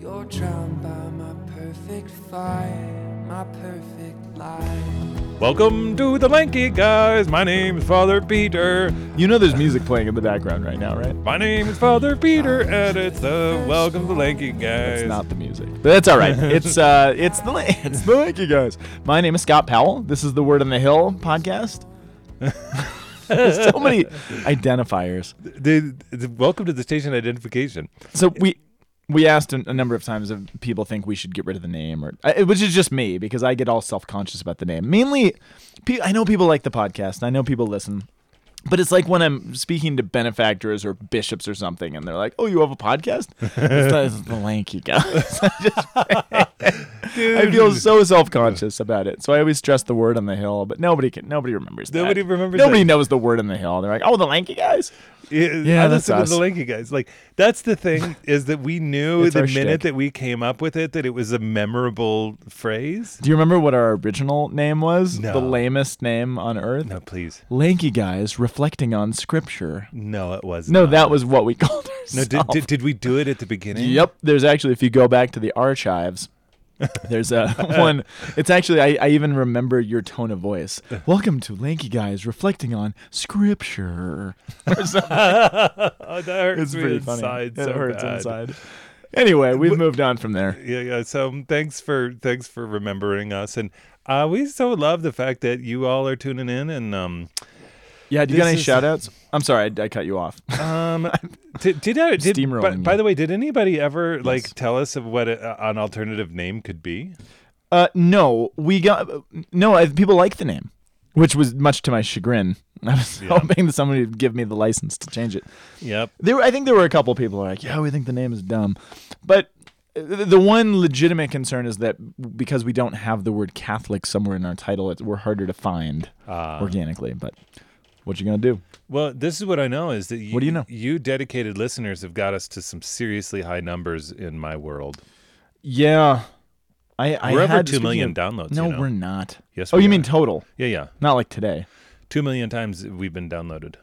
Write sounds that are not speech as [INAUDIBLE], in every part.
You're drowned by my perfect fire, my perfect life. Welcome to the Lanky Guys. My name is Father Peter. You know there's music playing in the background right now, right? My name is Father Peter, and it's the Welcome to the Lanky Guys. It's not the music, but that's all right. [LAUGHS] It's uh, it's the it's the Lanky guys. My name is Scott Powell. This is the Word on the Hill podcast. [LAUGHS] There's so many identifiers. The, the- welcome to the station identification. So we we asked a, a number of times if people think we should get rid of the name, or uh, which is just me because I get all self conscious about the name. Mainly, pe- I know people like the podcast. I know people listen. But it's like when I'm speaking to benefactors or bishops or something, and they're like, "Oh, you have a podcast?" [LAUGHS] it's, the, it's the lanky guys. [LAUGHS] I, just- I feel so self-conscious about it, so I always stress the word on the hill. But nobody can, nobody remembers. that. Nobody remembers Nobody that. knows the word on the hill. They're like, "Oh, the lanky guys." Yeah, Yeah, I that's listen to us. the Lanky Guys. Like that's the thing [LAUGHS] is that we knew the minute shtick. that we came up with it that it was a memorable phrase. Do you remember what our original name was? No. The lamest name on earth. No, please. Lanky guys reflecting on scripture. No, it was No, that was what we [LAUGHS] called No, ourselves. did, did, did we do it at the beginning? Yep. There's actually, if you go back to the archives, there's a [LAUGHS] one. It's actually, I, I even remember your tone of voice. [LAUGHS] Welcome to Lanky Guys reflecting on scripture. [LAUGHS] Or something. oh, that hurts It's pretty funny. inside it so hurts bad. inside. Anyway, we've moved on from there. Yeah, yeah. So thanks for thanks for remembering us, and uh, we so love the fact that you all are tuning in. And um, Yeah, do you got any is- shout outs? I'm sorry, I, I cut you off. [LAUGHS] um, [LAUGHS] did did, I, did Steamrolling by, by the way, did anybody ever like tell us of what a, an alternative name could be? Uh, no, we got no. I, people like the name, which was much to my chagrin. [LAUGHS] I was hoping that somebody would give me the license to change it. Yep. There, I think there were a couple people who were like, "Yeah, we think the name is dumb," but uh, the the one legitimate concern is that because we don't have the word Catholic somewhere in our title, it, we're harder to find Uh, organically. But what you gonna do? well, this is what I know is that you, What do you know? You dedicated listeners have got us to some seriously high numbers in my world. Yeah, I, I We're over two speaking of- downloads. No, you know? we're not. Yes. Oh, we you are. mean total? Yeah, yeah. Not like today. Two million times we've been downloaded.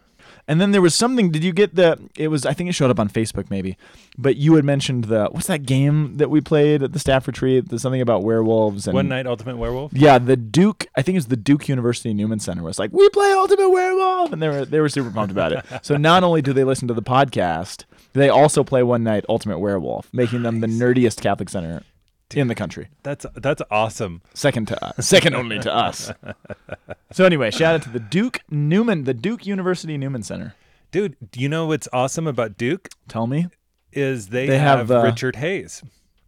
And then there was something. Did you get the? It was. I think it showed up on Facebook maybe. But you had mentioned the. What's that game that we played at the staff retreat? There's something about werewolves and One night ultimate werewolf. Yeah, the Duke. I think it was the Duke University Newman Center was like, we play Ultimate Werewolf, and they were they were super pumped about it. So not only do they listen to the podcast, they also play One Night Ultimate Werewolf, making them the nerdiest Catholic center in the country. That's that's awesome. Second to us. Second only to us. [LAUGHS] So anyway, shout out to the Duke Newman, the Duke University Newman Center. Dude, do you know what's awesome about Duke Tell me. is they, They have, have, uh, Richard Hays.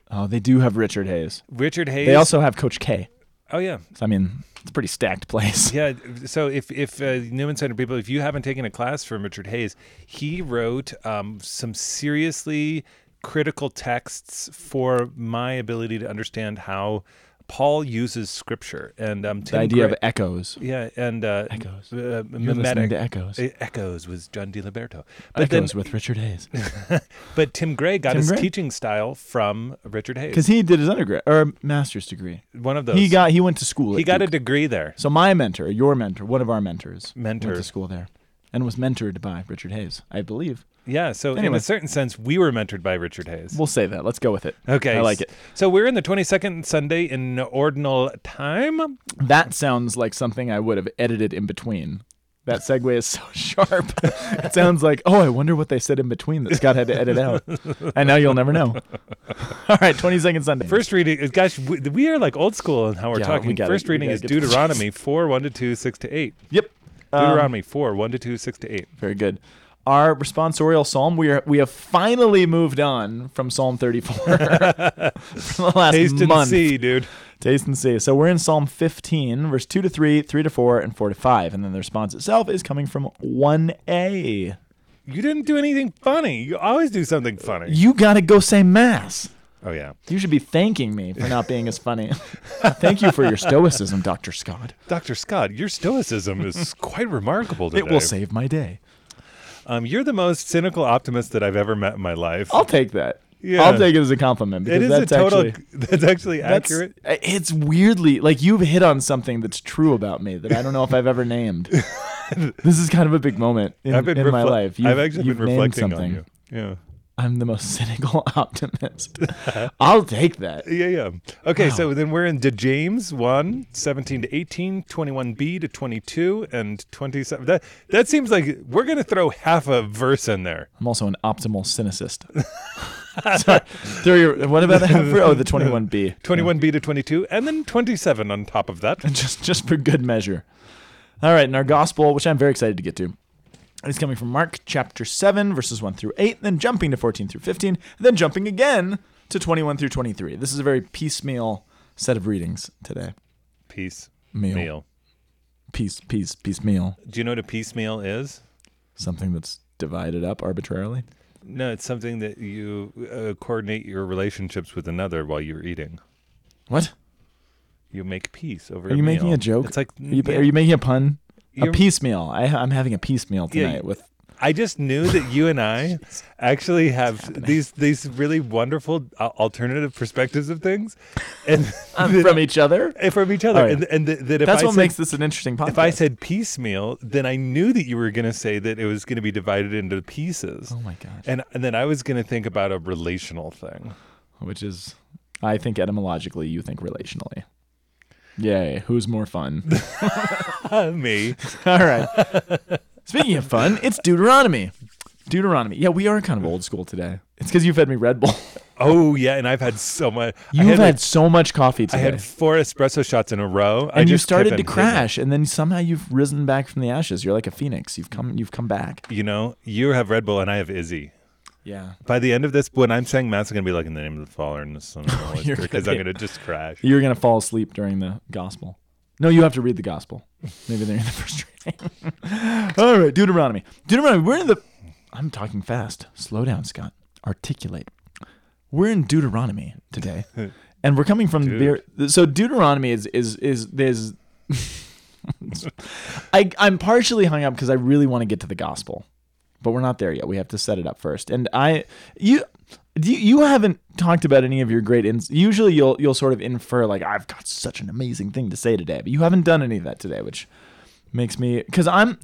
Oh, they do have Richard Hays. Richard Hays. They also have Coach K. Oh yeah. So I mean, it's a pretty stacked place. Yeah, so if if uh, Newman Center people, if you haven't taken a class from Richard Hays, he wrote um, some seriously critical texts for my ability to understand how Paul uses Scripture and um, The idea Gray- of echoes. yeah, and uh, Echoes. uh, You're mimetic- listening to Echoes. Uh, Echoes was John DiLiberto. But then, Echoes with Richard Hays. [LAUGHS] but Tim Gray got Tim his Gray? teaching style from Richard Hays. Because he did his undergrad or master's degree. one of those. He got he went to school. he got a degree there. So my mentor, your mentor, one of our mentors, Mentor. went to school there, and was mentored by Richard Hays, I believe. Yeah, so in a certain sense, we were mentored by Richard Hays. We'll say that. Let's go with it. Okay, I like it. So we're in the 22nd Sunday in ordinary time. That sounds like something I would have edited in between. That segue is so [LAUGHS] sharp. it sounds like, oh, I wonder what they said in between that Scott had to edit out. And now you'll never know. [LAUGHS] All right, 22nd Sunday. First reading, is- gosh, we, we are like old school in how we're Yeah, talking. we First we reading is get to the Deuteronomy [LAUGHS] 4, 1 to 2, 6 to 8. Yep. Um, Deuteronomy 4, 1 to 2, 6 to 8. Very good. Our responsorial psalm, we are we have finally moved on from Psalm 34 [LAUGHS] for the last Taste and see, dude. Taste and see. So we're in Psalm 15, verse 2 to 3, 3 to 4, and 4 to 5. And then the response itself is coming from 1a. You didn't do anything funny. You always do something uh, funny. You got to go say Mass. Oh, yeah. You should be thanking me for not being as funny. [LAUGHS] Thank you for your stoicism, Dr. Scott. Dr. Scott, your stoicism is [LAUGHS] quite remarkable today. It will save my day. Um, you're the most cynical optimist that I've ever met in my life. I'll take that. Yeah. I'll take it as a compliment it because is a total. actually [LAUGHS] that's actually that's- accurate. It's weirdly like you've hit on something that's true about me that I don't know if I've ever named. [LAUGHS] this is kind of a big moment in, I've been in my life. You've, I've actually you've been reflecting on you. Yeah. I'm the most [LAUGHS] cynical [LAUGHS] optimist. [LAUGHS] I'll take that. Yeah, yeah. Okay, so then we're in to James 1, 17 to 18, 21b to 22, and 27. That that seems like we're going to throw half a verse in there. I'm also an optimal cynicist. Sorry. Throw your, what about the oh the 21B? 21b to 22, and then 27 on top of that. just just for good measure. All right, and our gospel, which I'm very excited to get to, is coming from Mark chapter 7, verses 1 through 8, then jumping to 14 through 15, then jumping again to 21 through 23. This is a very piecemeal set of readings today. Peace Meal. meal. Piece, piece, piecemeal. Do you know what a piecemeal is? Something that's divided up arbitrarily. No, it's something that you uh, coordinate your relationships with another while you're eating. What? You make peace over. Are you making a joke? It's like Are you, yeah. are you making a pun? A piecemeal. I, I'm having a piecemeal tonight you- with. I just knew that you and I [LAUGHS] actually have these these really wonderful uh, alternative perspectives of things, and [LAUGHS] from each other. and from each other. Yeah. And, and th- that if That's I what said, makes this an interesting podcast. if I said piecemeal, then I knew that you were going to say that it was going to be divided into pieces. oh my gosh. And, and then I was going to think about a relational thing. which is, I think etymologically, you think relationally. Yay! Who's more fun? [LAUGHS] [LAUGHS] Me. All right. Speaking of fun, it's Deuteronomy. Deuteronomy. Yeah, we are kind of old school today. It's because you fed me Red Bull. [LAUGHS] Oh yeah, and I've had so much. You've had, like- so much coffee I had four espresso shots in a row. I and you just started to crash, and then somehow you've risen back from the ashes. You're like a phoenix. You've come. You've come back. You know, you have Red Bull and I have Izzy. Yeah. By the end of this, when I'm saying mass, I'm gonna be like in the name of the Father and the Son and the [LAUGHS] Holy You're Spirit because I'm gonna just crash. You're gonna fall asleep during the gospel. No, you have to read the gospel. Maybe they're in the [LAUGHS] first reading. All right, Deuteronomy. Deuteronomy. We're in the. I'm talking fast. Slow down, Scott. Articulate. We're in Deuteronomy today, [LAUGHS] and we're coming from Dude. the. So Deuteronomy is is is there's. I I'm partially hung up because I really want to get to the gospel, but we're not there yet. We have to set it up first. And I you. You, you haven't talked about any of your great ins. Usually, you'll you'll sort of infer like I've got such an amazing thing to say today, but you haven't done any of that today, which makes me because I'm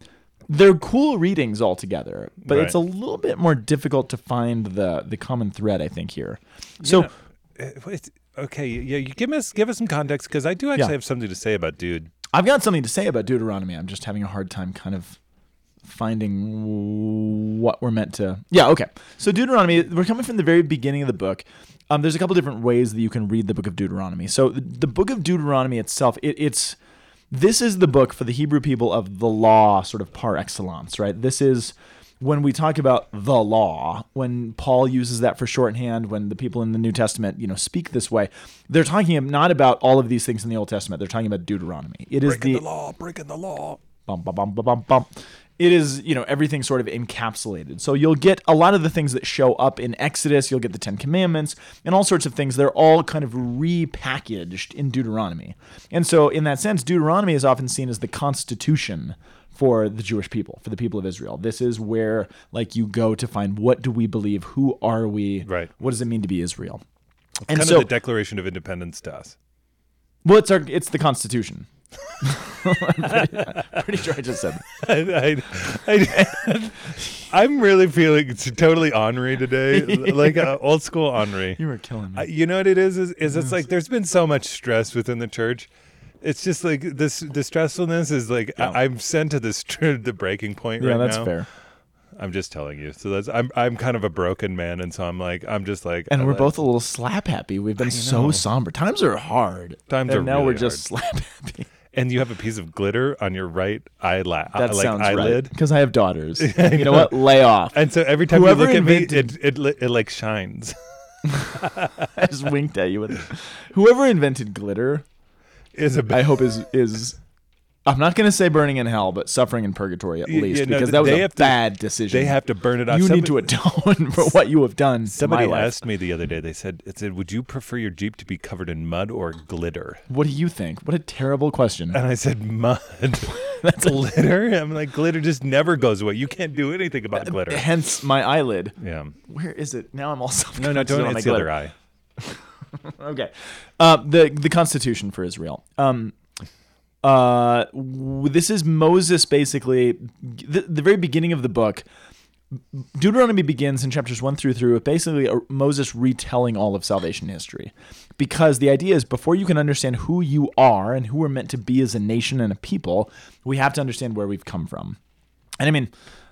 they're cool readings altogether, but it's a little bit more difficult to find the the common thread. I think here. So know, Uh, wait, okay, yeah, you give us give us some context because I do actually Yeah. have something to say about dude. I've got something to say about Deuteronomy. I'm just having a hard time kind of finding what we're meant to. Yeah, okay. So Deuteronomy, we're coming from the very beginning of the book. Um, there's a couple different ways that you can read the book of Deuteronomy. So the, the book of Deuteronomy itself, it, it's this is the book for the Hebrew people of the law, sort of par excellence, right? This is when we talk about the law, when Paul uses that for shorthand, when the people in the New Testament, you know, speak this way, they're talking not about all of these things in the Old Testament. They're talking about Deuteronomy. It is Breaking the the law, breaking the law. bum, bum, bum, bum, bum, bum. It is, you know, everything sort of encapsulated. So you'll get a lot of the things that show up in Exodus, you'll get the Ten Commandments and all sorts of things. They're all kind of repackaged in Deuteronomy. And so, in that sense, Deuteronomy is often seen as the constitution for the Jewish people, for the people of Israel. This is where, like, you go to find what do we believe? Who are we? Right. What does it mean to be Israel? And kind so, of the Declaration of Independence to us. well, it's our, it's the Constitution. [LAUGHS] I'm pretty, pretty sure I just said that. [LAUGHS] I, I, am [LAUGHS] really feeling t- totally Henri today, like uh, old school Henri. You were killing me. I, you know what it is? Is, is it's like there's been so much stress within the church. It's just like this. The stressfulness is like Yeah. I, I'm sent to this tr- the breaking point yeah, right that's fair. I'm just telling you. So that's I'm I'm kind of a broken man, and so I'm like I'm just like And I we're like- both a little slap happy. We've been so somber. Times are hard. Times and are now really we're just slap happy. And you have a piece of glitter on your right eyelash, That uh, like sounds eyelid. right. Because I have daughters. [LAUGHS] you know what? Lay off. And so every time Whoever you look invented- at me, it, it li- it like shines. [LAUGHS] [LAUGHS] I just winked at you with it. Whoever invented glitter, Is a I hope is is. I'm not going to say burning in hell, but suffering in purgatory at least, yeah, no, because that was a have to- bad decision. they have to burn it off. You need to atone [LAUGHS] for what you have done. to Somebody asked me the other day. They said, "It said, would you prefer your Jeep to be covered in mud or glitter?" What do you think? What a terrible question. And I said, "Mud." That's [LAUGHS] [LAUGHS] glitter. I'm like, glitter just never goes away. You can't do anything about glitter. Hence my eyelid. Yeah. Where is it? Now I'm all self No, no, don't. on It's the glitter. other eye. okay. Uh, the the Constitution for Israel. Um, uh, this is Moses basically. The, the very beginning of the book, Deuteronomy begins in chapters one through three with basically a, Moses retelling all of salvation history. Because the idea is before you can understand who you are and who we're meant to be as a nation and a people, we have to understand where we've come from. And I mean,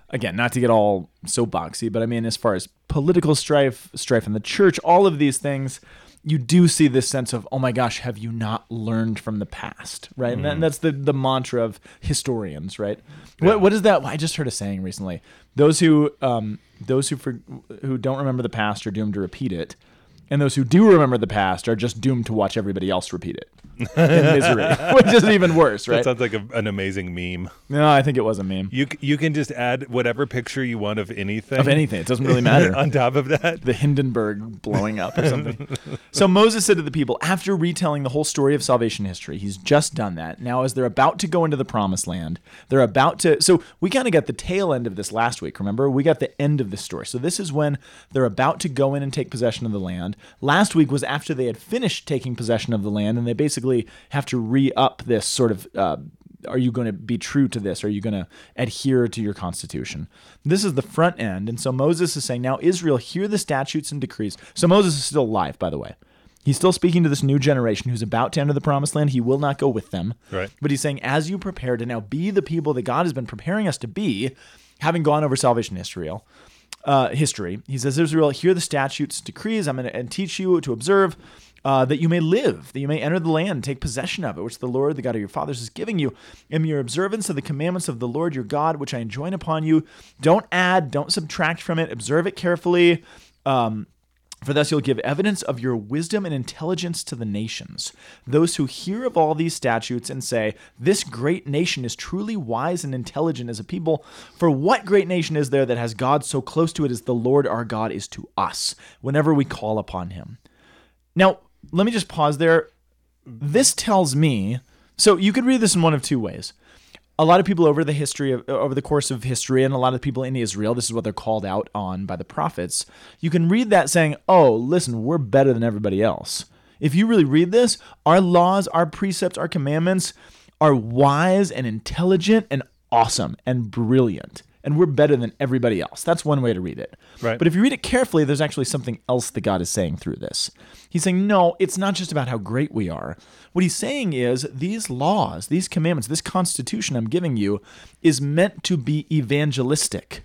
again, not to get all soapboxy, but I mean, as far as political strife, strife in the church, all of these things, you do see this sense of, oh my gosh, have you not learned from the past, right? And, and that's the the mantra of historians, right? What what is that? I just heard a saying recently: those who um, those who for, who don't remember the past are doomed to repeat it, and those who do remember the past are just doomed to watch everybody else repeat it in misery, [LAUGHS] which is even worse, right? That sounds like a, an amazing meme. No, I think it was a meme You c- you can just add whatever picture you want of anything. of anything. It doesn't really matter. [LAUGHS] on top of that. the Hindenburg blowing up or something. [LAUGHS] so Moses said to the people, after retelling the whole story of salvation history, he's just done that. Now, as they're about to go into the promised land, they're about to. So we kind of got the tail end of this last week, remember? We got the end of the story. So this is when they're about to go in and take possession of the land. Last week was after they had finished taking possession of the land, and they basically have to re up this sort of. Uh, are you going to be true to this? Are you going to adhere to your constitution? This is the front end. And so Moses is saying, Now, Israel, hear the statutes and decrees. So Moses is still alive, by the way. He's still speaking to this new generation who's about to enter the promised land. He will not go with them. Right. But he's saying, As you prepare to now be the people that God has been preparing us to be, having gone over salvation history, uh, history. He says, Israel, hear the statutes, decrees. I'm going to teach you to observe, uh, that you may live, that you may enter the land, take possession of it, which the Lord, the God of your fathers, is giving you. In your observance of the commandments of the Lord your God, which I enjoin upon you, don't add, don't subtract from it. Observe it carefully. Um, for thus you'll give evidence of your wisdom and intelligence to the nations. Those who hear of all these statutes and say, This great nation is truly wise and intelligent as a people. For what great nation is there that has God so close to it as the Lord our God is to us, whenever we call upon him? Now, let me just pause there. This tells me so you could read this in one of two ways. A lot of people over the history of over the course of history, and a lot of people in Israel, this is what they're called out on by the prophets. You can read that saying, "Oh, listen, we're better than everybody else." If you really read this, our laws, our precepts, our commandments are wise and intelligent and awesome and brilliant, and we're better than everybody else. That's one way to read it. Right. But if you read it carefully, there's actually something else that God is saying through this. He's saying, no, it's not just about how great we are. What he's saying is, these laws, these commandments, this constitution I'm giving you is meant to be evangelistic.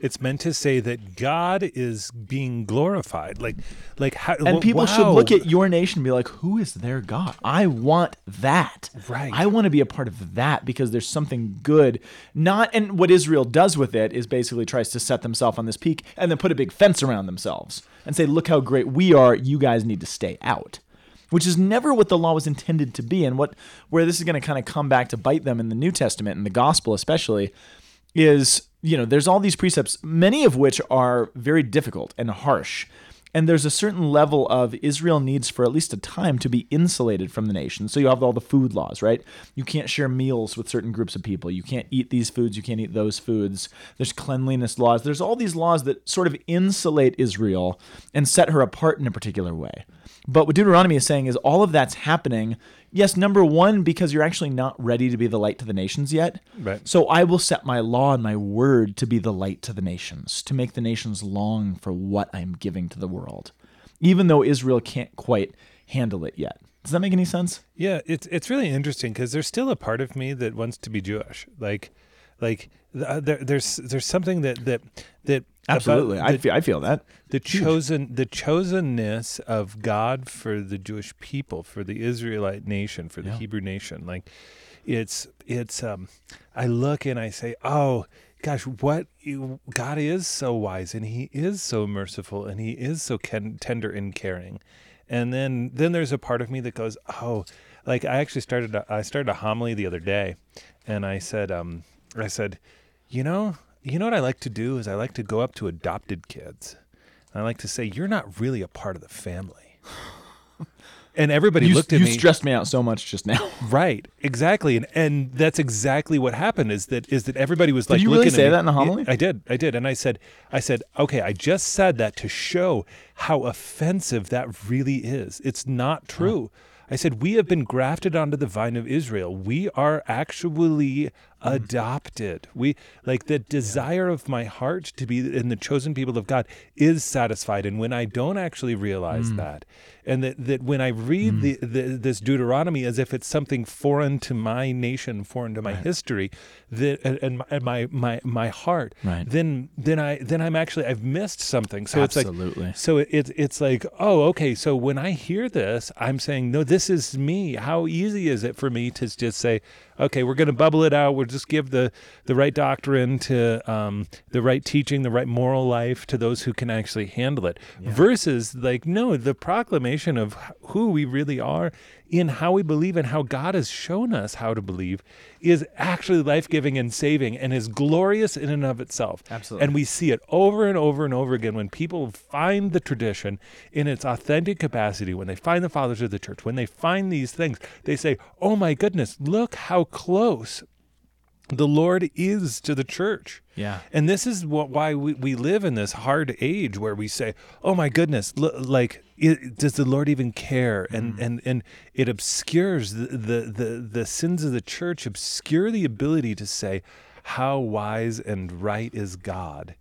It's meant to say that God is being glorified. Like, like how? And people should look at your nation and be like, who is their God? I want that. Right. I want to be a part of that because there's something good. Not and what Israel does with it is basically tries to set themselves on this peak and then put a big fence around themselves and say, look how great we are. You guys need to stay out. Which is never what the law was intended to be, and what where this is going to kind of come back to bite them in the New Testament and the gospel especially is you know there's all these precepts many of which are very difficult and harsh and there's a certain level of Israel needs for at least a time to be insulated from the nation. So you have all the food laws, right? You can't share meals with certain groups of people. You can't eat these foods. You can't eat those foods. There's cleanliness laws. There's all these laws that sort of insulate Israel and set her apart in a particular way. But what Deuteronomy is saying is all of that's happening. Yes, number one, because you're actually not ready to be the light to the nations yet. Right. So I will set my law and my word to be the light to the nations, to make the nations long for what I'm giving to the world, even though Israel can't quite handle it yet. Does that make any sense? Yeah, it's it's really interesting because there's still a part of me that wants to be Jewish. Like, like uh, there, there's there's something that that that Absolutely. I feel, I feel that. the chosen the chosenness of God for the Jewish people, for the Israelite nation, for the Yeah. Hebrew nation. Like it's it's um I look and I say, "Oh, gosh, what you, God is so wise and he is so merciful and he is so ken- tender and caring." And then then there's a part of me that goes, "Oh, like I actually started a, I started a homily the other day and I said um I said, "You know, you know what I like to do is I like to go up to adopted kids." And I like to say, "You're not really a part of the family." [LAUGHS] And everybody You, looked at you me. You stressed me out so much just now. [LAUGHS] Right, exactly, and and that's exactly what happened. Is that is that everybody was like, did you really say that in the homily? I did, I did, and I said, I said, okay, I just said that to show how offensive that really is. It's not true. I said we have been grafted onto the vine of Israel. We are actually Mm-hmm. adopted. We like the desire of my heart to be in the chosen people of God is satisfied. And when I don't actually realize mm. that, and that, that when I read mm. the, the this Deuteronomy as if it's something foreign to my nation, foreign to my history, that and, and, my, my my my heart, Right. then then I then I'm actually I've missed something. So Absolutely. it's like so it's it's like oh okay. So when I hear this, I'm saying no, this is me. How easy is it for me to just say, okay, we're going to bubble it out. We'll just give the the right doctrine to um, the right teaching, the right moral life to those who can actually handle it. Versus like no, the proclamation of who we really are in how we believe and how God has shown us how to believe is actually life giving and saving and is glorious in and of itself. Absolutely. And we see it over and over and over again when people find the tradition in its authentic capacity, when they find the fathers of the church, when they find these things, they say, Oh my goodness, look how close the Lord is to the church. Yeah. And this is what why we, we live in this hard age where we say, "Oh my goodness, lo- like it, does the Lord even care?" And mm-hmm. and and it obscures the, the the the sins of the church obscure the ability to say how wise and right is God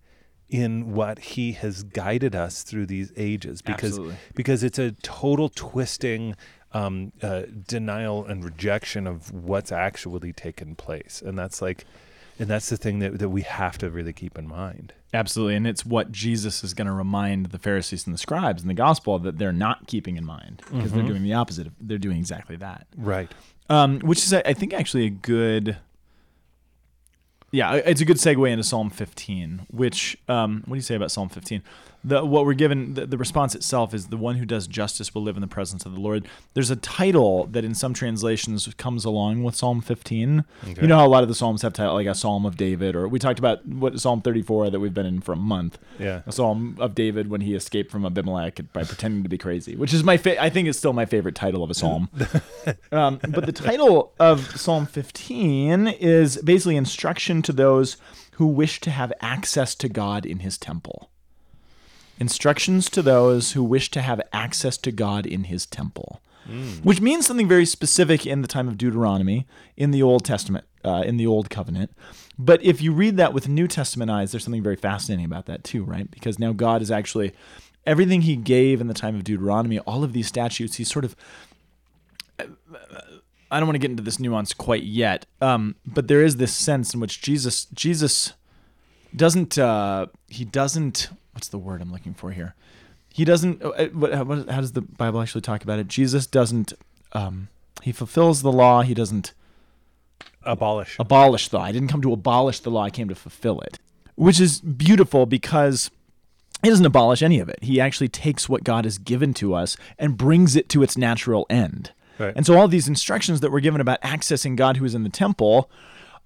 in what he has guided us through these ages because Absolutely. because it's a total twisting um, uh, denial and rejection of what's actually taken place and that's like and that's the thing that, that we have to really keep in mind Absolutely. And it's what Jesus is going to remind the Pharisees and the scribes in the gospel that they're not keeping in mind because they're doing the opposite. Of, they're doing exactly that. right Um, which is, I I think, actually a good. Yeah, it's a good segue into Psalm 15. Which, um, what do you say about Psalm 15? The what we're given, the, the response itself is the one who does justice will live in the presence of the Lord. There's a title that in some translations comes along with Psalm 15. You know how a lot of the psalms have title like a Psalm of David, or we talked about what Psalm 34 that we've been in for a month. Yeah. a Psalm of David when he escaped from Abimelech by pretending to be crazy, which is my fa- I think is still my favorite title of a psalm. [LAUGHS] um, but the title of Psalm 15 is basically instruction to those who wish to have access to God in His temple. Instructions to those who wish to have access to God in His temple. Which means something very specific in the time of Deuteronomy, in the Old Testament, uh, in the Old Covenant. But if you read that with New Testament eyes, there's something very fascinating about that too, right? Because now God is actually everything He gave in the time of Deuteronomy, all of these statutes, He's sort of I don't want to get into this nuance quite yet, um, but there is this sense in which Jesus Jesus doesn't uh, he doesn't what's the word I'm looking for here? He doesn't. uh, What, how, what, how does the Bible actually talk about it? Jesus doesn't. Um, he fulfills the law. He doesn't abolish abolish the law. I didn't come to abolish the law. I came to fulfill it, which is beautiful because he doesn't abolish any of it. He actually takes what God has given to us and brings it to its natural end. Right. And so all these instructions that we're given about accessing God who is in the temple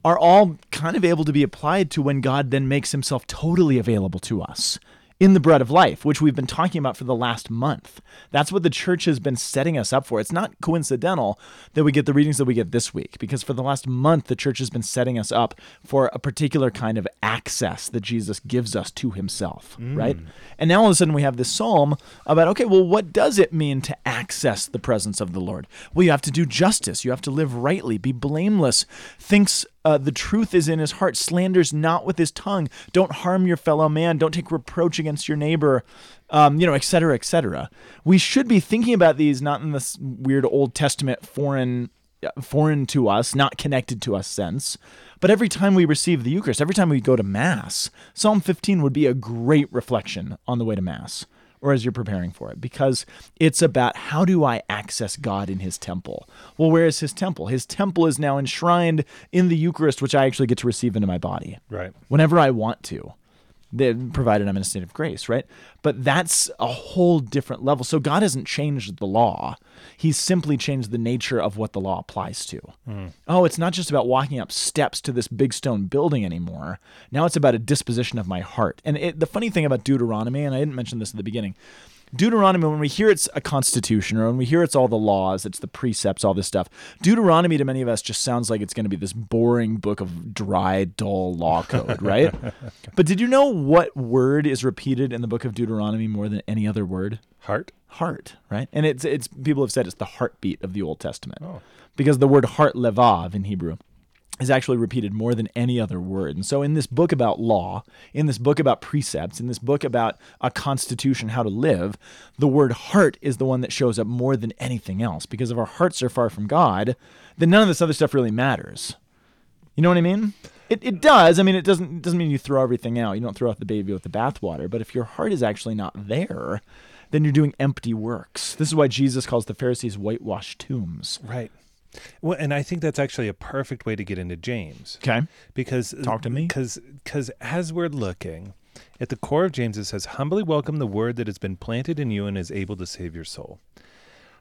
are all kind of able to be applied to when God then makes himself totally available to us in the bread of life, which we've been talking about for the last month. That's what the church has been setting us up for. It's not coincidental that we get the readings that we get this week, because for the last month, the church has been setting us up for a particular kind of access that Jesus gives us to himself, mm. right? And now all of a sudden we have this psalm about, okay, well, what does it mean to access the presence of the Lord? Well, you have to do justice, you have to live rightly, be blameless, thinks uh, the truth is in his heart, slanders not with his tongue, don't harm your fellow man, don't take reproach against your neighbor, um, you know, et cetera, et cetera. We should be thinking about these not in this weird Old Testament foreign, uh, foreign to us, not connected to us sense, but every time we receive the Eucharist, every time we go to Mass, Psalm 15 would be a great reflection on the way to Mass or as you're preparing for it because it's about how do I access God in his temple? Well, where is his temple? His temple is now enshrined in the Eucharist, which I actually get to receive into my body right whenever I want to. Then provided I'm in a state of grace, right? But that's a whole different level. So God hasn't changed the law. He's simply changed the nature of what the law applies to. Hmm. Oh, it's not just about walking up steps to this big stone building anymore. Now it's about a disposition of my heart. And it, the funny thing about Deuteronomy, and I didn't mention this at the beginning, Deuteronomy, when we hear it's a constitution or when we hear it's all the laws, it's the precepts, all this stuff, Deuteronomy to many of us just sounds like it's going to be this boring book of dry, dull law code, right? [LAUGHS] but did you know what word is repeated in the book of Deuteronomy more than any other word? heart Heart, right? And it's it's people have said it's the heartbeat of the Old Testament oh. because the word heart levav in Hebrew is actually repeated more than any other word. And so, in this book about law, in this book about precepts, in this book about a constitution, how to live, the word heart is the one that shows up more than anything else. Because if our hearts are far from God, then none of this other stuff really matters. You know what I mean? It, it does. I mean, it doesn't it doesn't mean you throw everything out. You don't throw out the baby with the bathwater. But if your heart is actually not there, then you're doing empty works. This is why Jesus calls the Pharisees whitewashed tombs. Right. Well, and I think that's actually a perfect way to get into James. Okay. Because Talk to me. Because because as we're looking at the core of James, it says, "Humbly welcome the word that has been planted in you and is able to save your soul."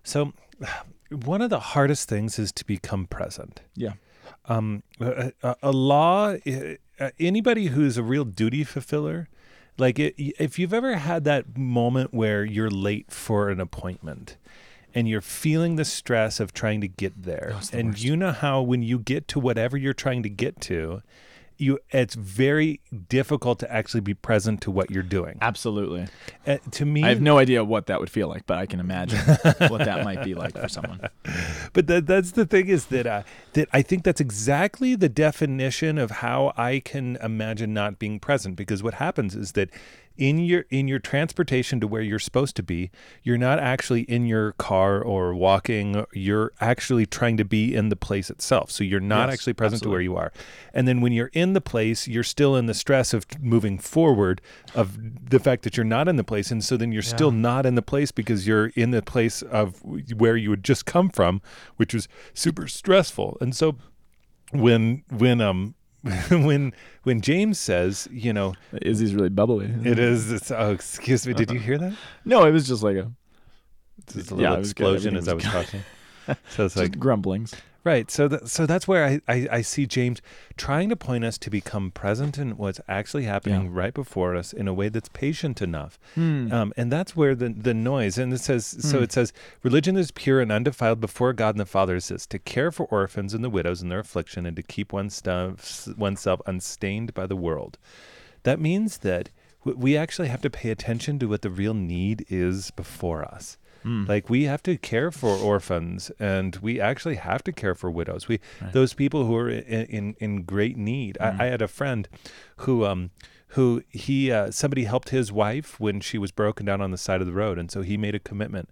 So, [SIGHS] one of the hardest things is to become present. Yeah. Um, a, a, law. uh, Anybody who's a real duty fulfiller, like it, if you've ever had that moment where you're late for an appointment and you're feeling the stress of trying to get there Oh, the and worst. you know how when you get to whatever you're trying to get to you it's very difficult to actually be present to what you're doing Absolutely. uh, to me I have no idea what that would feel like, but I can imagine [LAUGHS] what that might be like for someone. but that, that's the thing is that uh, that I think that's exactly the definition of how I can imagine not being present because what happens is that in your in your transportation to where you're supposed to be you're not actually in your car or walking. You're actually trying to be in the place itself. So you're not Yes, actually present to where you are. And then when you're in the place you're still in the stress of moving forward of the fact that you're not in the place. And so then you're still not in the place because you're in the place of where you had just come from which was super stressful. And so when when um [LAUGHS] when when James says, you know, Izzy's really bubbly. it is. It's, oh, excuse me. Did you hear that? No, it was just like a Just a little good. explosion as I was talking. So it's just like grumblings. Right. So so that's where I, I I see James trying to point us to become present in what's actually happening Yeah. right before us in a way that's patient enough. Hmm. Um, and that's where the the noise and it says so Mm. it says religion is pure and undefiled before God and the Father is this to care for orphans and the widows in their affliction and to keep oneself oneself unstained by the world. That means that we actually have to pay attention to what the real need is before us. Hmm. Like we have to care for orphans, and we actually have to care for widows. We Right. those people who are in in, in great need. Mm. I, I had a friend who um who he uh, somebody helped his wife when she was broken down on the side of the road, and so he made a commitment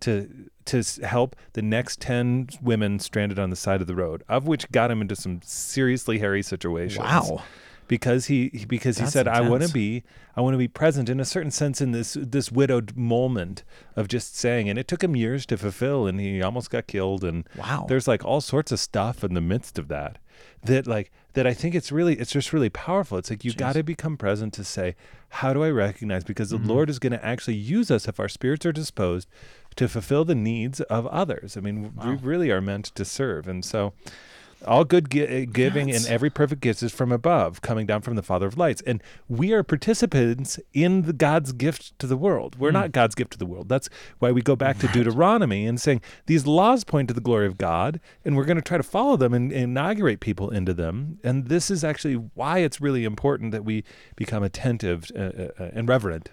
to to help the next ten women stranded on the side of the road, of which got him into some seriously hairy situations Wow. Because he he- because he That's said I want to be I want to be present in a certain sense in this this widowed moment of just saying and it took him years to fulfill and he almost got killed and Wow. there's like all sorts of stuff in the midst of that that like that I think it's really it's just really powerful. It's like you got to become present to say how do I recognize? Because Mm-hmm. the Lord is going to actually use us if our spirits are disposed to fulfill the needs of others. I mean we really are meant to serve and so all good gi- giving That's- and every perfect gift is from above, coming down from the Father of lights. And we are participants in the God's gift to the world. We're not God's gift to the world. That's why we go back to Deuteronomy and saying these laws point to the glory of God, and we're going to try to follow them and, inaugurate people into them. And this is actually why it's really important that we become attentive uh, uh, uh, and reverent.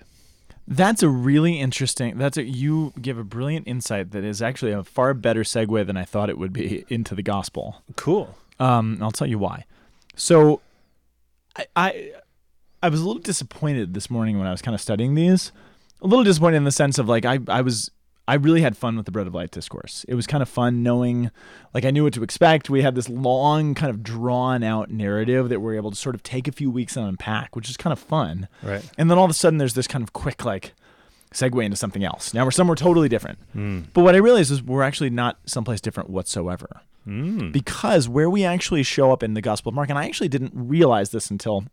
That's a really interesting. That's a you give a brilliant insight that is actually a far better segue than I thought it would be into the gospel. Cool. Um, I'll tell you why. So, I, I I was a little disappointed this morning when I was kind of studying these. A little disappointed in the sense of like I I was I really had fun with the Bread of Life discourse. It was kind of fun knowing, like I knew what to expect. We had this long, kind of drawn out narrative that we're able to sort of take a few weeks and unpack, which is kind of fun. Right. And then all of a sudden, there's this kind of quick like segue into something else. Now we're somewhere totally different. Mm. But what I realized is we're actually not someplace different whatsoever Mm. because where we actually show up in the Gospel of Mark, and I actually didn't realize this until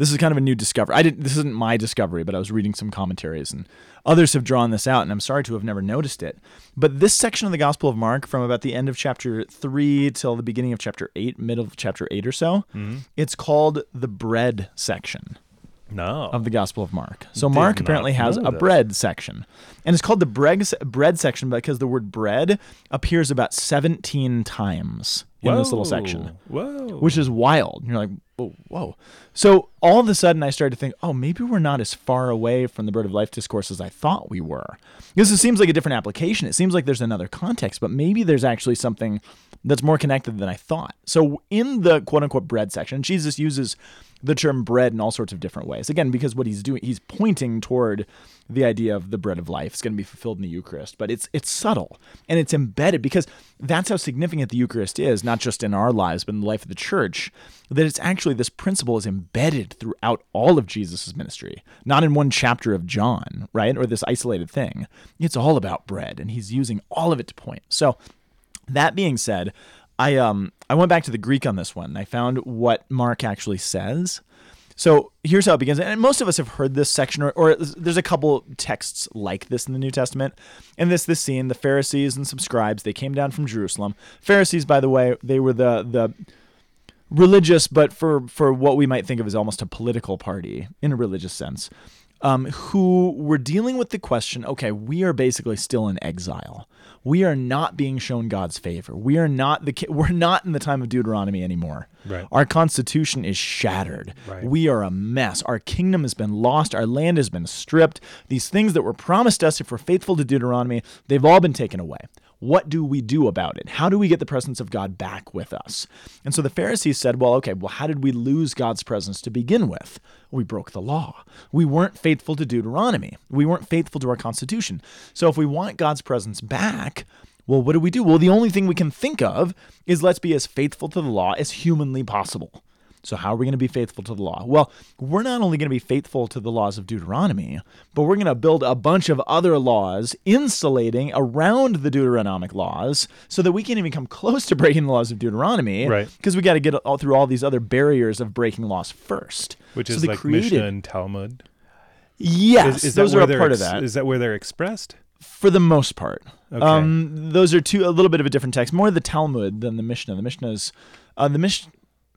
this is kind of a new discovery. I didn't. This isn't my discovery, but I was reading some commentaries, and others have drawn this out, and I'm sorry to have never noticed it. But this section of the Gospel of Mark, from about the end of chapter three till the beginning of chapter eight, middle of chapter eight or so, Mm-hmm. it's called the bread section No. of the Gospel of Mark. So Did Mark apparently has a bread section. And it's called the bread, bread section because the word bread appears about 17 times in this little section, Whoa. which is wild. You're like, whoa. So all of a sudden, I started to think, oh, maybe we're not as far away from the Bread of Life discourse as I thought we were. Because it seems like a different application. It seems like there's another context, but maybe there's actually something that's more connected than I thought. So in the quote unquote bread section, Jesus uses the term bread in all sorts of different ways. Again, because what he's doing, he's pointing toward the idea of the bread of life. It's going to be fulfilled in the Eucharist, but it's it's subtle and it's embedded because that's how significant the Eucharist is, not just in our lives, but in the life of the church. That it's actually this principle is embedded throughout all of Jesus' ministry, not in one chapter of John, right, or this isolated thing. It's all about bread, and he's using all of it to point. So, that being said, I um I went back to the Greek on this one. And I found what Mark actually says. So here's how it begins. And most of us have heard this section, or, or, there's a couple texts like this in the New Testament. And this this scene, the Pharisees and some scribes, they came down from Jerusalem. Pharisees, by the way, they were the the religious, but for for what we might think of as almost a political party in a religious sense um, who were dealing with the question okay, we are basically still in exile. We are not being shown God's favor. We are not the [LAUGHS] we're not in the time of Deuteronomy anymore. Right. Our constitution is shattered. Right. We are a mess. Our kingdom has been lost. Our land has been stripped. These things that were promised us if we're faithful to Deuteronomy, they've all been taken away. What do we do about it? How do we get the presence of God back with us? And so the Pharisees said, well, okay, well, how did we lose God's presence to begin with? We broke the law. We weren't faithful to Deuteronomy. We weren't faithful to our Constitution. So if we want God's presence back, well, what do we do? Well, the only thing we can think of is let's be as faithful to the law as humanly possible. So, how are we going to be faithful to the law? Well, we're not only going to be faithful to the laws of Deuteronomy, but we're going to build a bunch of other laws insulating around the Deuteronomic laws so that we can't even come close to [LAUGHS] breaking the laws of Deuteronomy. Right. Because we got to get all through all these other barriers of breaking laws first. Which So is like created- Mishnah and Talmud. Yes, Is, is that those where are a they're part ex- of that. Is that where they're expressed? for the most part. Okay. Um, those are two a little bit of a different text, more the Talmud than the Mishnah. The Mishnah's uh, the Mishnah.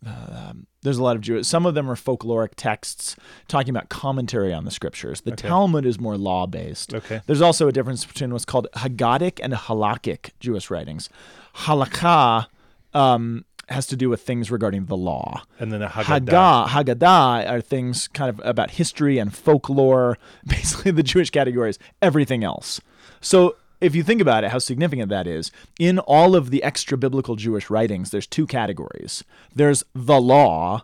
Um, there's a lot of Jewish. Some of them are folkloric texts talking about commentary on the scriptures. The Okay. Talmud is more law based. Okay. There's also a difference between what's called Haggadic and halakhic Jewish writings. Halakha um, has to do with things regarding the law. And then Haggadah. Haggadah, Haggadah are things kind of about history and folklore. [LAUGHS] Basically, the Jewish categories, everything else. So, if you think about it, how significant that is, in all of the extra biblical Jewish writings, there's two categories there's the law,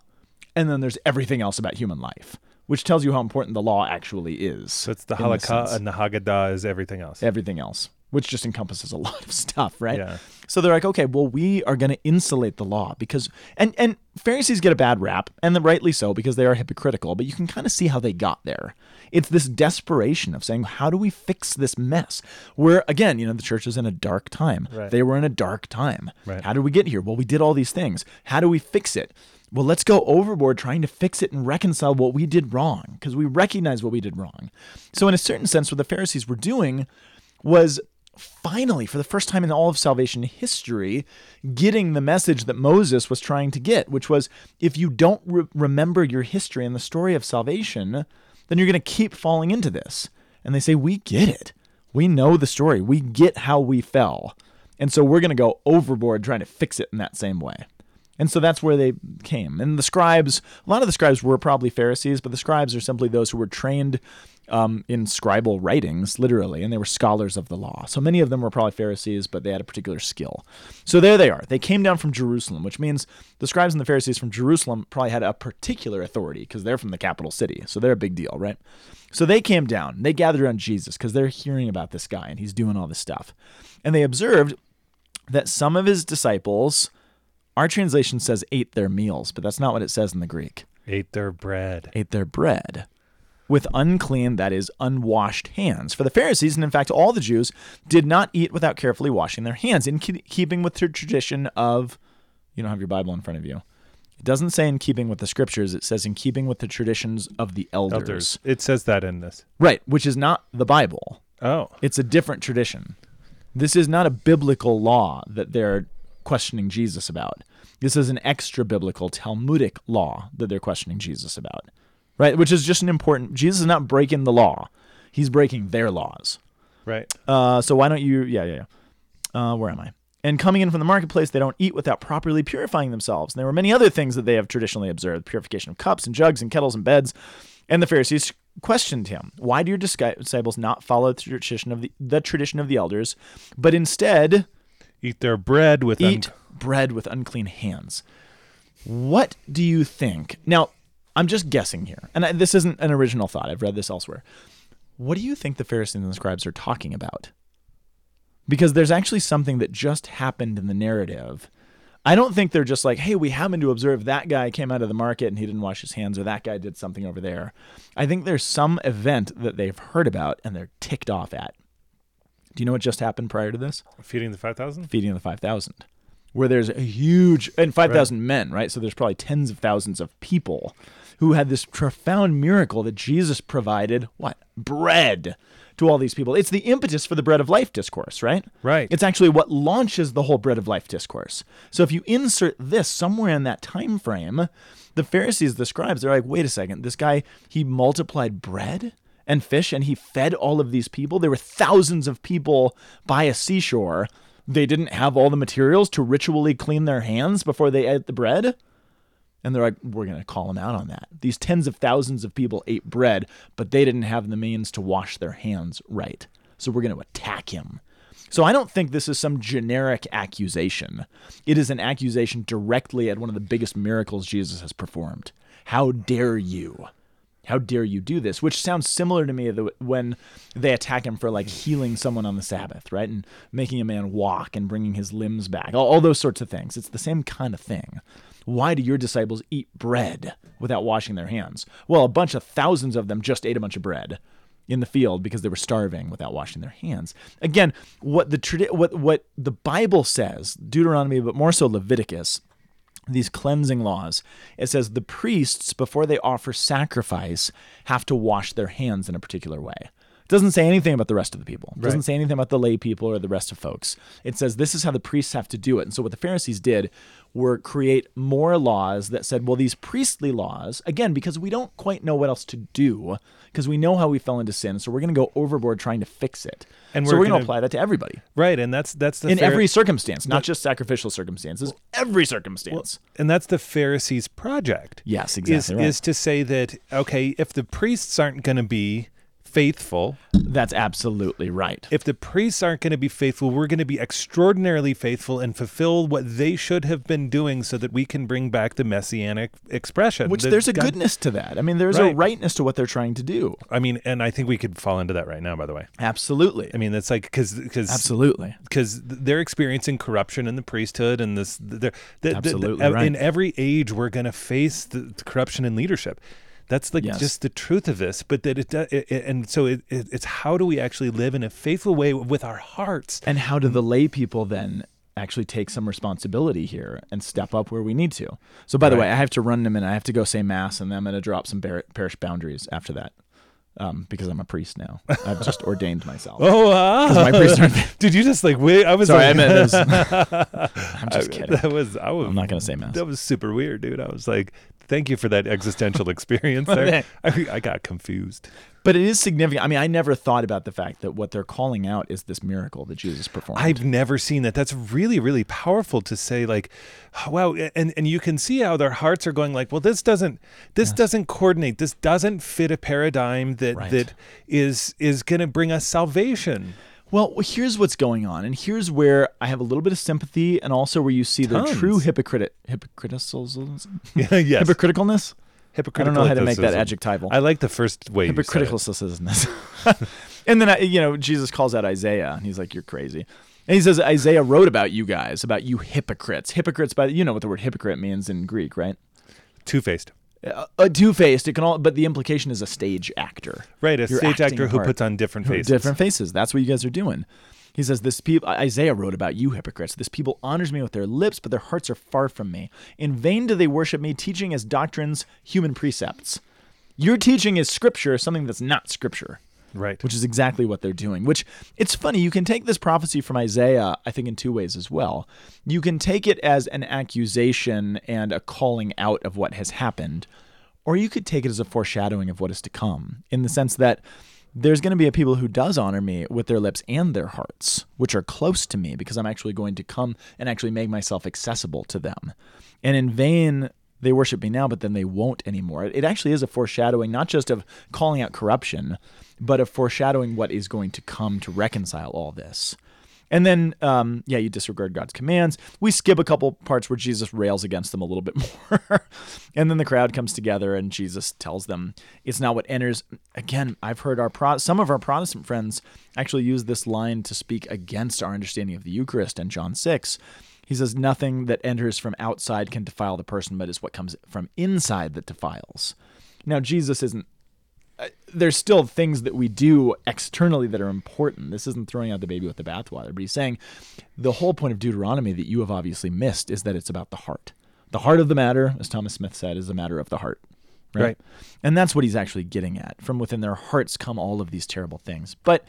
and then there's everything else about human life, which tells you how important the law actually is. So it's the halakha and the Haggadah is everything else. everything else, which just encompasses a [LAUGHS] lot of stuff, right? Yeah. So they're like, okay, well, we are going to insulate the law because, and and Pharisees get a bad rap, and then rightly so because they are hypocritical. But you can kind of see how they got there. It's this desperation of saying, how do we fix this mess? Where again, you know, the church is in a dark time. Right. They were in a dark time. Right. How did we get here? Well, we did all these things. How do we fix it? Well, let's go overboard trying to fix it and reconcile what we did wrong because we recognize what we did wrong. So, in a certain sense, what the Pharisees were doing was finally, for the first time in all of salvation history, getting the message that Moses was trying to get, which was if you don't re- remember your history and the story of salvation, then you're going to keep falling into this. And they say, We get it. We know the story. We get how we fell. And so we're going to go overboard trying to fix it in that same way. And so that's where they came. And the scribes, a lot of the scribes were probably Pharisees, but the scribes are simply those who were trained um, in scribal writings, literally, and they were scholars of the law. So many of them were probably Pharisees, but they had a particular skill. So there they are. They came down from Jerusalem, which means the scribes and the Pharisees from Jerusalem probably had a particular authority because they're from the capital city. So they're a big deal, right? So they came down. They gathered around Jesus because they're hearing about this guy and he's doing all this stuff. And they observed that some of his disciples, our translation says ate their meals, but that's not what it says in the Greek. Ate their bread. Ate their bread with unclean, that is, unwashed hands. For the Pharisees, and in fact all the Jews, did not eat without carefully washing their hands, in keeping with the tradition of. You don't have your Bible in front of you. It doesn't say in keeping with the scriptures, it says in keeping with the traditions of the elders. Elders. It says that in this. Right, which is not the Bible. Oh. It's a different tradition. This is not a biblical law that they're questioning Jesus about. This is an extra biblical Talmudic law that they're questioning Jesus about. Right? Which is just an important Jesus is not breaking the law. He's breaking their laws. Right. Uh, so why don't you yeah, yeah, yeah. Uh, where am I? And coming in from the marketplace, they don't eat without properly purifying themselves. And there were many other things that they have traditionally observed purification of cups and jugs and kettles and beds. And the Pharisees questioned him, Why do your disciples not follow the tradition of the, the tradition of the elders, but instead Eat their bread with un- eat bread with unclean hands? What do you think? Now, I'm just guessing here, and I, this isn't an original thought. I've read this elsewhere. What do you think the Pharisees and the scribes are talking about? Because there's actually something that just happened in the narrative. I don't think they're just like, hey, we happen to observe that guy came out of the market and he didn't wash his hands, or that guy did something over there. I think there's some event that they've heard about and they're ticked off at. Do you know what just happened prior to this? feeding the 5,000? feeding the 5,000, where there's a huge, and 5,000 men, right? So there's probably tens of thousands of people who had this profound miracle that Jesus provided what? Bread to all these people. It's the impetus for the bread of life discourse, right? Right. It's actually what launches the whole bread of life discourse. So if you insert this somewhere in that time frame, the Pharisees, the scribes, they're like, wait a second, this guy, he multiplied bread and fish and he fed all of these people. There were thousands of people by a seashore. They didn't have all the materials to ritually clean their hands before they ate the bread. And they're like, we're going to call him out on that. These tens of thousands of people ate bread, but they didn't have the means to wash their hands right. So we're going to attack him. So I don't think this is some generic accusation. It is an accusation directly at one of the biggest miracles Jesus has performed. How dare you? How dare you do this? Which sounds similar to me when they attack him for like healing someone on the Sabbath, right? And making a man walk and bringing his limbs back, all, all those sorts of things. It's the same kind of thing. Why do your disciples eat bread without washing their hands? Well, a bunch of thousands of them just ate a bunch of bread in the field because they were starving without washing their hands. Again, what the tradi- what what the Bible says, Deuteronomy, but more so Leviticus, these cleansing laws, it says the priests before they offer sacrifice have to wash their hands in a particular way. Doesn't say anything about the rest of the people. It doesn't say anything about the lay people or the rest of folks. It says this is how the priests have to do it. And so what the Pharisees did were create more laws that said, well, these priestly laws, again, because we don't quite know what else to do, because we know how we fell into sin, so we're going to go overboard trying to fix it. And we're we're going gonna- apply that to everybody Right, and that's that's the in Phari- every circumstance, not just sacrificial circumstances, every circumstance. and that's the Pharisees' project. yes, Is exactly right. is to say that okay, if the priests aren't going to be faithful, That's absolutely right. if the priests aren't going to be faithful, we're going to be extraordinarily faithful and fulfill what they should have been doing so that we can bring back the messianic expression. Which that there's a God- goodness to that. I mean, there's Right. a rightness to what they're trying to do. I mean, and I think we could fall into that right now. By the way, Absolutely. I mean that's like because because Absolutely. because they're experiencing corruption in the priesthood and this they're, the, the- Absolutely the- right. in every age we're going to face the, the corruption in leadership that's like Yes. just the truth of this but that it, does, it, it and so it, it, it's how do we actually live in a faithful way with our hearts And how do the lay people then actually take some responsibility here and step up where we need to? So, by the way, I have to run in a minute. I have to go say mass, and then I'm going to drop some bar- parish boundaries after that. Um, because I'm a priest now. I've just ordained myself. [LAUGHS] oh uh, my priests aren't- [LAUGHS] did you just like wait i was Sorry, I meant was, [LAUGHS] I'm just kidding. that was I was I'm not going to say mass. that was super weird dude i was like thank you for that existential [LAUGHS] experience there I, I got confused But it is significant. I mean, I never thought about the fact that what they're calling out is this miracle that Jesus performed. I've never seen that. That's really, really powerful to say. Like, wow, and and you can see how their hearts are going. Like, well, this doesn't, this doesn't coordinate. This doesn't fit a paradigm that Right. that is is going to bring us salvation. Well, here's what's going on, and here's where I have a little bit of sympathy, and also where you see Tons. true hypocrite hypocriticalness. [LAUGHS] yes, Hypocriticalness. I don't know how to make that adjectival. I like the first way. you said it. Hypocriticalness. [LAUGHS] and then I, you know Jesus calls out Isaiah, and he's like, "You're crazy." And he says Isaiah wrote about you guys, about you hypocrites. Hypocrites, by you know what the word hypocrite means in Greek, right? Two faced. Uh, uh, two-faced. It can all, but the implication is a stage actor. Right, a You're stage actor who puts on different faces. Different faces. That's what you guys are doing. He says, This people Isaiah wrote about you hypocrites. This people honors me with their lips, but their hearts are far from me. In vain do they worship me, teaching as doctrines human precepts. Your teaching is scripture, something that's not scripture. Right. Which is exactly what they're doing. Which it's funny, you can take this prophecy from Isaiah, I think, in two ways as well. You can take it as an accusation and a calling out of what has happened, or you could take it as a foreshadowing of what is to come, in the sense that there's going to be a people who does honor me with their lips and their hearts, which are close to me because I'm actually going to come and actually make myself accessible to them. And in vain they worship me now, but then they won't anymore. It actually is a foreshadowing, not just of calling out corruption, but of foreshadowing what is going to come to reconcile all this. And then, um, yeah, you disregard God's commands. We skip a couple parts where Jesus rails against them a little bit [LAUGHS] more. and then the crowd comes together and Jesus tells them it's not what enters. Again, I've heard our Pro- some of our Protestant friends actually use this line to speak against our understanding of the Eucharist in John 6. He says, Nothing that enters from outside can defile the person, but it's what comes from inside that defiles. Now, Jesus isn't uh, there's still things that we do externally that are important. This isn't throwing out the baby with the bathwater, but he's saying the whole point of Deuteronomy that you have obviously missed is that it's about the heart. The heart of the matter, as Thomas Smith said, is a matter of the heart. Right? Right. And that's what he's actually getting at. From within their hearts come all of these terrible things. But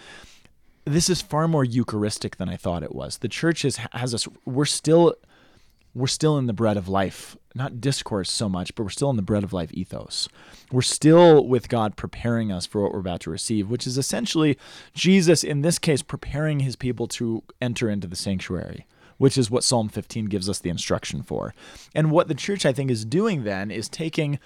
this is far more Eucharistic than I thought it was. The church is, has us, we're still we're still in the bread of life, not discourse so much, but we're still in the bread of life ethos. We're still with God preparing us for what we're about to receive, which is essentially Jesus, in this case, preparing his people to enter into the sanctuary, which is what Psalm 15 gives us the instruction for. And what the church, I think, is doing then is taking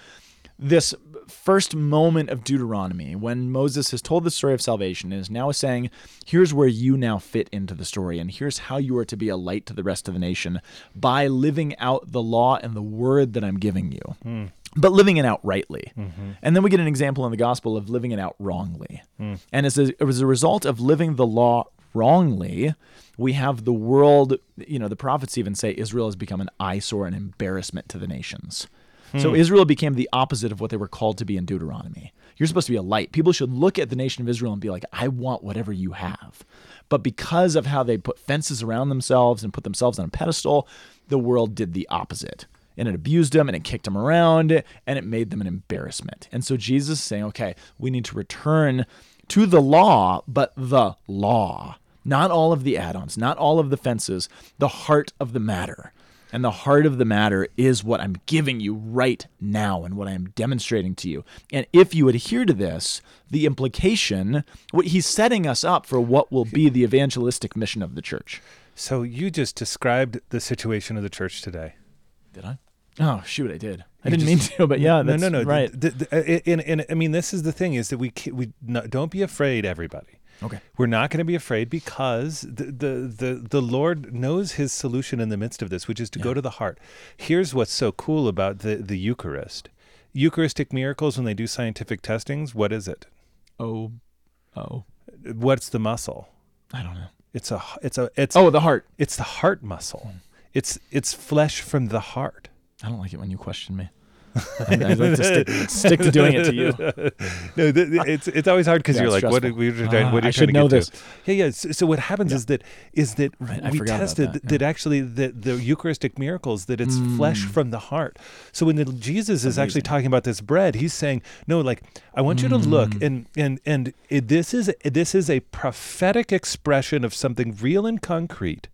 this first moment of Deuteronomy when Moses has told the story of salvation and is now saying, here's where you now fit into the story, and here's how you are to be a light to the rest of the nation by living out the law and the word that I'm giving you. Hmm. But living it out rightly. Mm-hmm. And then we get an example in the gospel of living it out wrongly. Hmm. And as a, as a result of living the law wrongly, we have the world, you know, the prophets even say Israel has become an eyesore and embarrassment to the nations. So hmm. Israel became the opposite of what they were called to be in Deuteronomy. You're supposed to be a light. People should look at the nation of Israel and be like, I want whatever you have. But because of how they put fences around themselves and put themselves on a pedestal, the world did the opposite. And it abused them and it kicked them around and it made them an embarrassment. And so Jesus is saying, okay, we need to return to the law, but the law. Not all of the add ons, not all of the fences, the heart of the matter. And the heart of the matter is what I'm giving you right now and what I am demonstrating to you. And if you adhere to this, the implication, what he's setting us up for what will be the evangelistic mission of the church. So you just described the situation of the church today. Did I? Oh, shoot, I did. I You didn't mean to, but yeah, no, that's no, no. right. The- the- uh, the- and, and, I mean, this is the thing: is that we we no, don't be afraid, everybody. Okay. We're not going to be afraid because the, the the the Lord knows His solution in the midst of this, which is to go to the heart. Here's what's so cool about the the Eucharist: Eucharistic miracles. When they do scientific testings, what is it? Oh, oh, What's the muscle? I don't know. It's a it's a it's Oh, the heart. it's the heart muscle. It's it's flesh from the heart. I don't like it when you question me. I, I like to stick, stick to doing it to you. [LAUGHS] no, th- th- it's it's always hard because Yeah, you're like, it's what, stressful. are we trying, Ah, what are I you should trying to know get this. to? Yeah, yeah. So, so what happens is that is that I we tested that, that, actually that the Eucharistic miracles that it's flesh from the heart. So when the, Jesus is actually talking about this bread, he's saying, no, like I want you to look Mm. and and and it, this is this is a prophetic expression of something real and concrete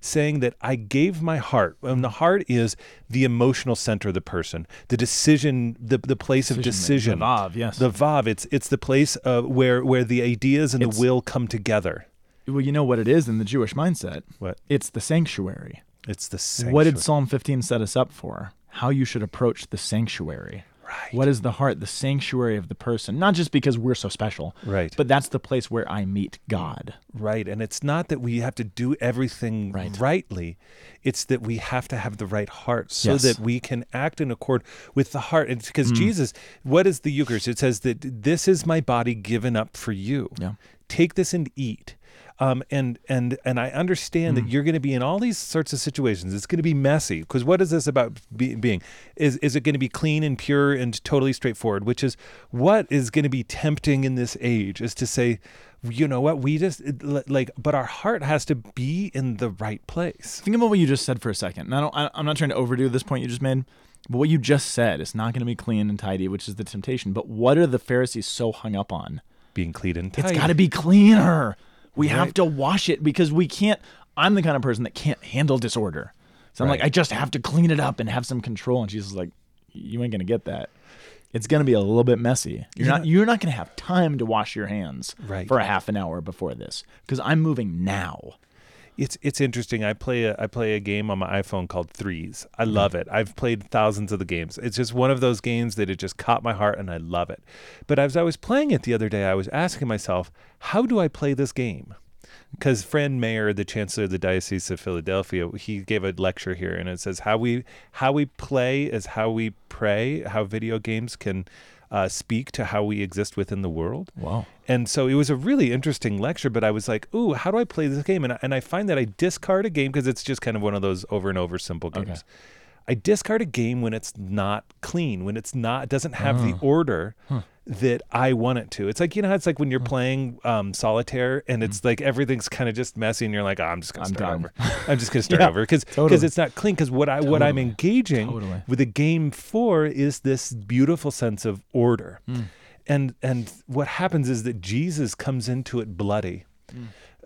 saying that I gave my heart. And the heart is the emotional center of the person, the decision, the, the place of Decision-making. decision. The vav, yes. The vav. It's it's the place uh, where where the ideas and It's- the will come together. Well, you know what it is in the Jewish mindset? What? It's the sanctuary. It's the sanctuary. What did Psalm 15 set us up for? How you should approach the sanctuary. Right. What is the heart, the sanctuary of the person? Not just because we're so special, Right. but that's the place where I meet God. Right. And it's not that we have to do everything Right. rightly. It's that we have to have the right heart so Yes. that we can act in accord with the heart. And Mm. because Jesus, what is the Eucharist? It says that this is my body given up for you. Yeah. Take this and eat. Um, and and and I understand Mm. that you're going to be in all these sorts of situations. It's going to be messy because what is this about be, being? Is is it going to be clean and pure and totally straightforward? Which is what is going to be tempting in this age is to say, you know what, we just like, but our heart has to be in the right place. Think about what you just said for a second. And I don't, I, I'm not trying to overdo this point you just made, but what you just said is not going to be clean and tidy, which is the temptation. But what are the Pharisees so hung up on? Being clean and tidy. It's got to be cleaner. We have to wash it because we can't. I'm the kind of person that can't handle disorder. So I'm like, I just have to clean it up and have some control. And Jesus is like, you ain't going to get that. it's going to be a little bit messy. You're Yeah. not you're not going to have time to wash your hands Right. for a half an hour before this because I'm moving now. It's it's interesting. I play a I play a game on my iPhone called Threes. I Mm-hmm. love it. I've played thousands of the games. It's just one of those games that it just caught my heart and I love it. But as I was playing it the other day, I was asking myself, how do I play this game? Because friend Mayor, the Chancellor of the Diocese of Philadelphia, he gave a lecture here, and it says how we how we play is how we pray. How video games can uh, speak to how we exist within the world. Wow. And so it was a really interesting lecture, but I was like, ooh, how do I play this game? And I, and I find that I discard a game because it's just kind of one of those over and over simple games. Okay. I discard a game when it's not clean, when it's not doesn't have the Oh. order that I want it to. It's like you know, how it's like when you're playing um, solitaire and it's like everything's kind of just messy, and you're like, oh, I'm just gonna I'm start done. over. I'm just gonna [LAUGHS] start Yeah, over because totally. it's not clean. Because what I what I'm engaging Totally. with a game for is this beautiful sense of order. Hmm. And and what happens is that Jesus comes into it bloody,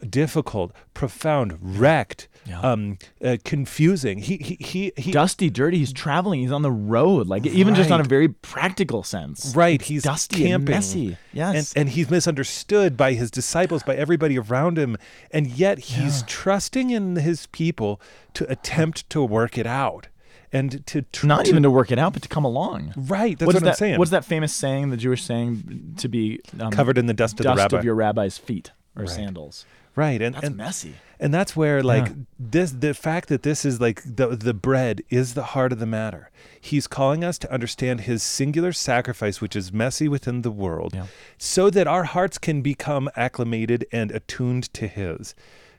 difficult, profound, wrecked, Yeah. um, uh, confusing. He he he, he Dusty, dirty. He's traveling. He's on the road. Like even just on a very practical sense. right. He's dusty camping. and messy. Yes. And, and he's misunderstood by his disciples, by everybody around him, and yet he's Yeah. trusting in his people to attempt to work it out and to tr- not to- even to work it out, but to come along. right. That's What what, I'm that? saying. What's that famous saying? The Jewish saying to be um, covered in the dust of dust the rabbi? of your rabbi's feet or Right. sandals. right. And That's and messy. And that's where like Yeah. this the fact that this is like the the bread is the heart of the matter. He's calling us to understand his singular sacrifice which is messy within the world Yeah. so that our hearts can become acclimated and attuned to his.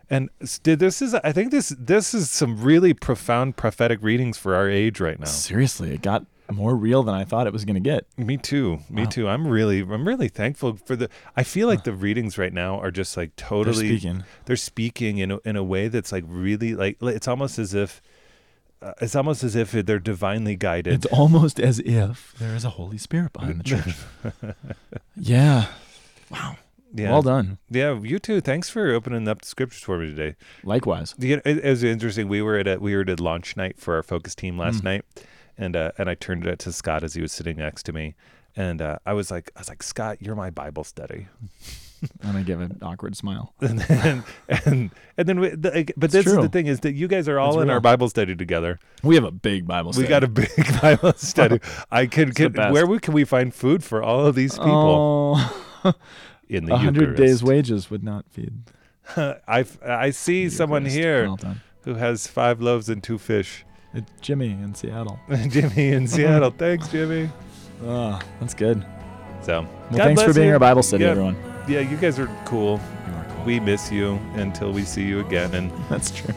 And this is I think this this is some really profound prophetic readings for our age right now. Seriously, it got more real than I thought it was going to get. Me too. Me Wow. too. I'm really I'm really thankful for the I feel like the readings right now are just like They're totally speaking. they're speaking in a, in a way that's like really like like, it's almost as if uh, it's almost as if they're divinely guided. It's almost as if [LAUGHS] there is a Holy Spirit behind the church. [LAUGHS] yeah. Wow. Yeah. Well done. Yeah, you too. Thanks for opening up the scriptures for me today. Likewise. You know, it, it was interesting. We were at a we were at launch night for our focus team last Mm. night, and uh, and I turned it to Scott as he was sitting next to me, and uh, I was like I was like Scott, you're my Bible study, [LAUGHS] And I give an awkward smile. [LAUGHS] and then and and then we, the, but this is the thing is that you guys are all It's in our. Bible study together. We have a big Bible study. We got a big [LAUGHS] Bible study. I can, can where can we find food for all of these people Oh, in the a hundred days wages would not feed. [LAUGHS] I I see someone here Well who has five loaves and two fish. It's Jimmy in Seattle. [LAUGHS] Jimmy in [LAUGHS] Seattle. Thanks, Jimmy. Oh, that's good. So, Well, thanks for being you. our Bible study, Yeah. everyone. Yeah, you guys are cool. Are cool. We miss you until we see you again. And That's true.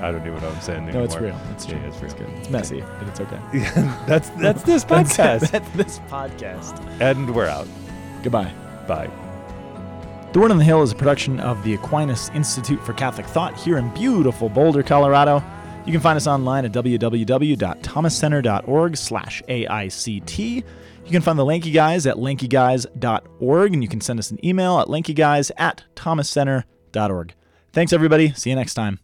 I don't even know what I'm saying anymore. No, it's real. It's Yeah, true. it's real. It's, good. It's messy, but it's okay. Yeah, that's that's this That's- podcast, That's this podcast. and we're out. Goodbye. Bye. The Word on the Hill is a production of the Aquinas Institute for Catholic Thought here in beautiful Boulder, Colorado. You can find us online at www.thomascenter.org slash AICT. You can find the Lanky Guys at lankyguys.org, and you can send us an email at lankyguys at thomascenter.org. Thanks, everybody. See you next time.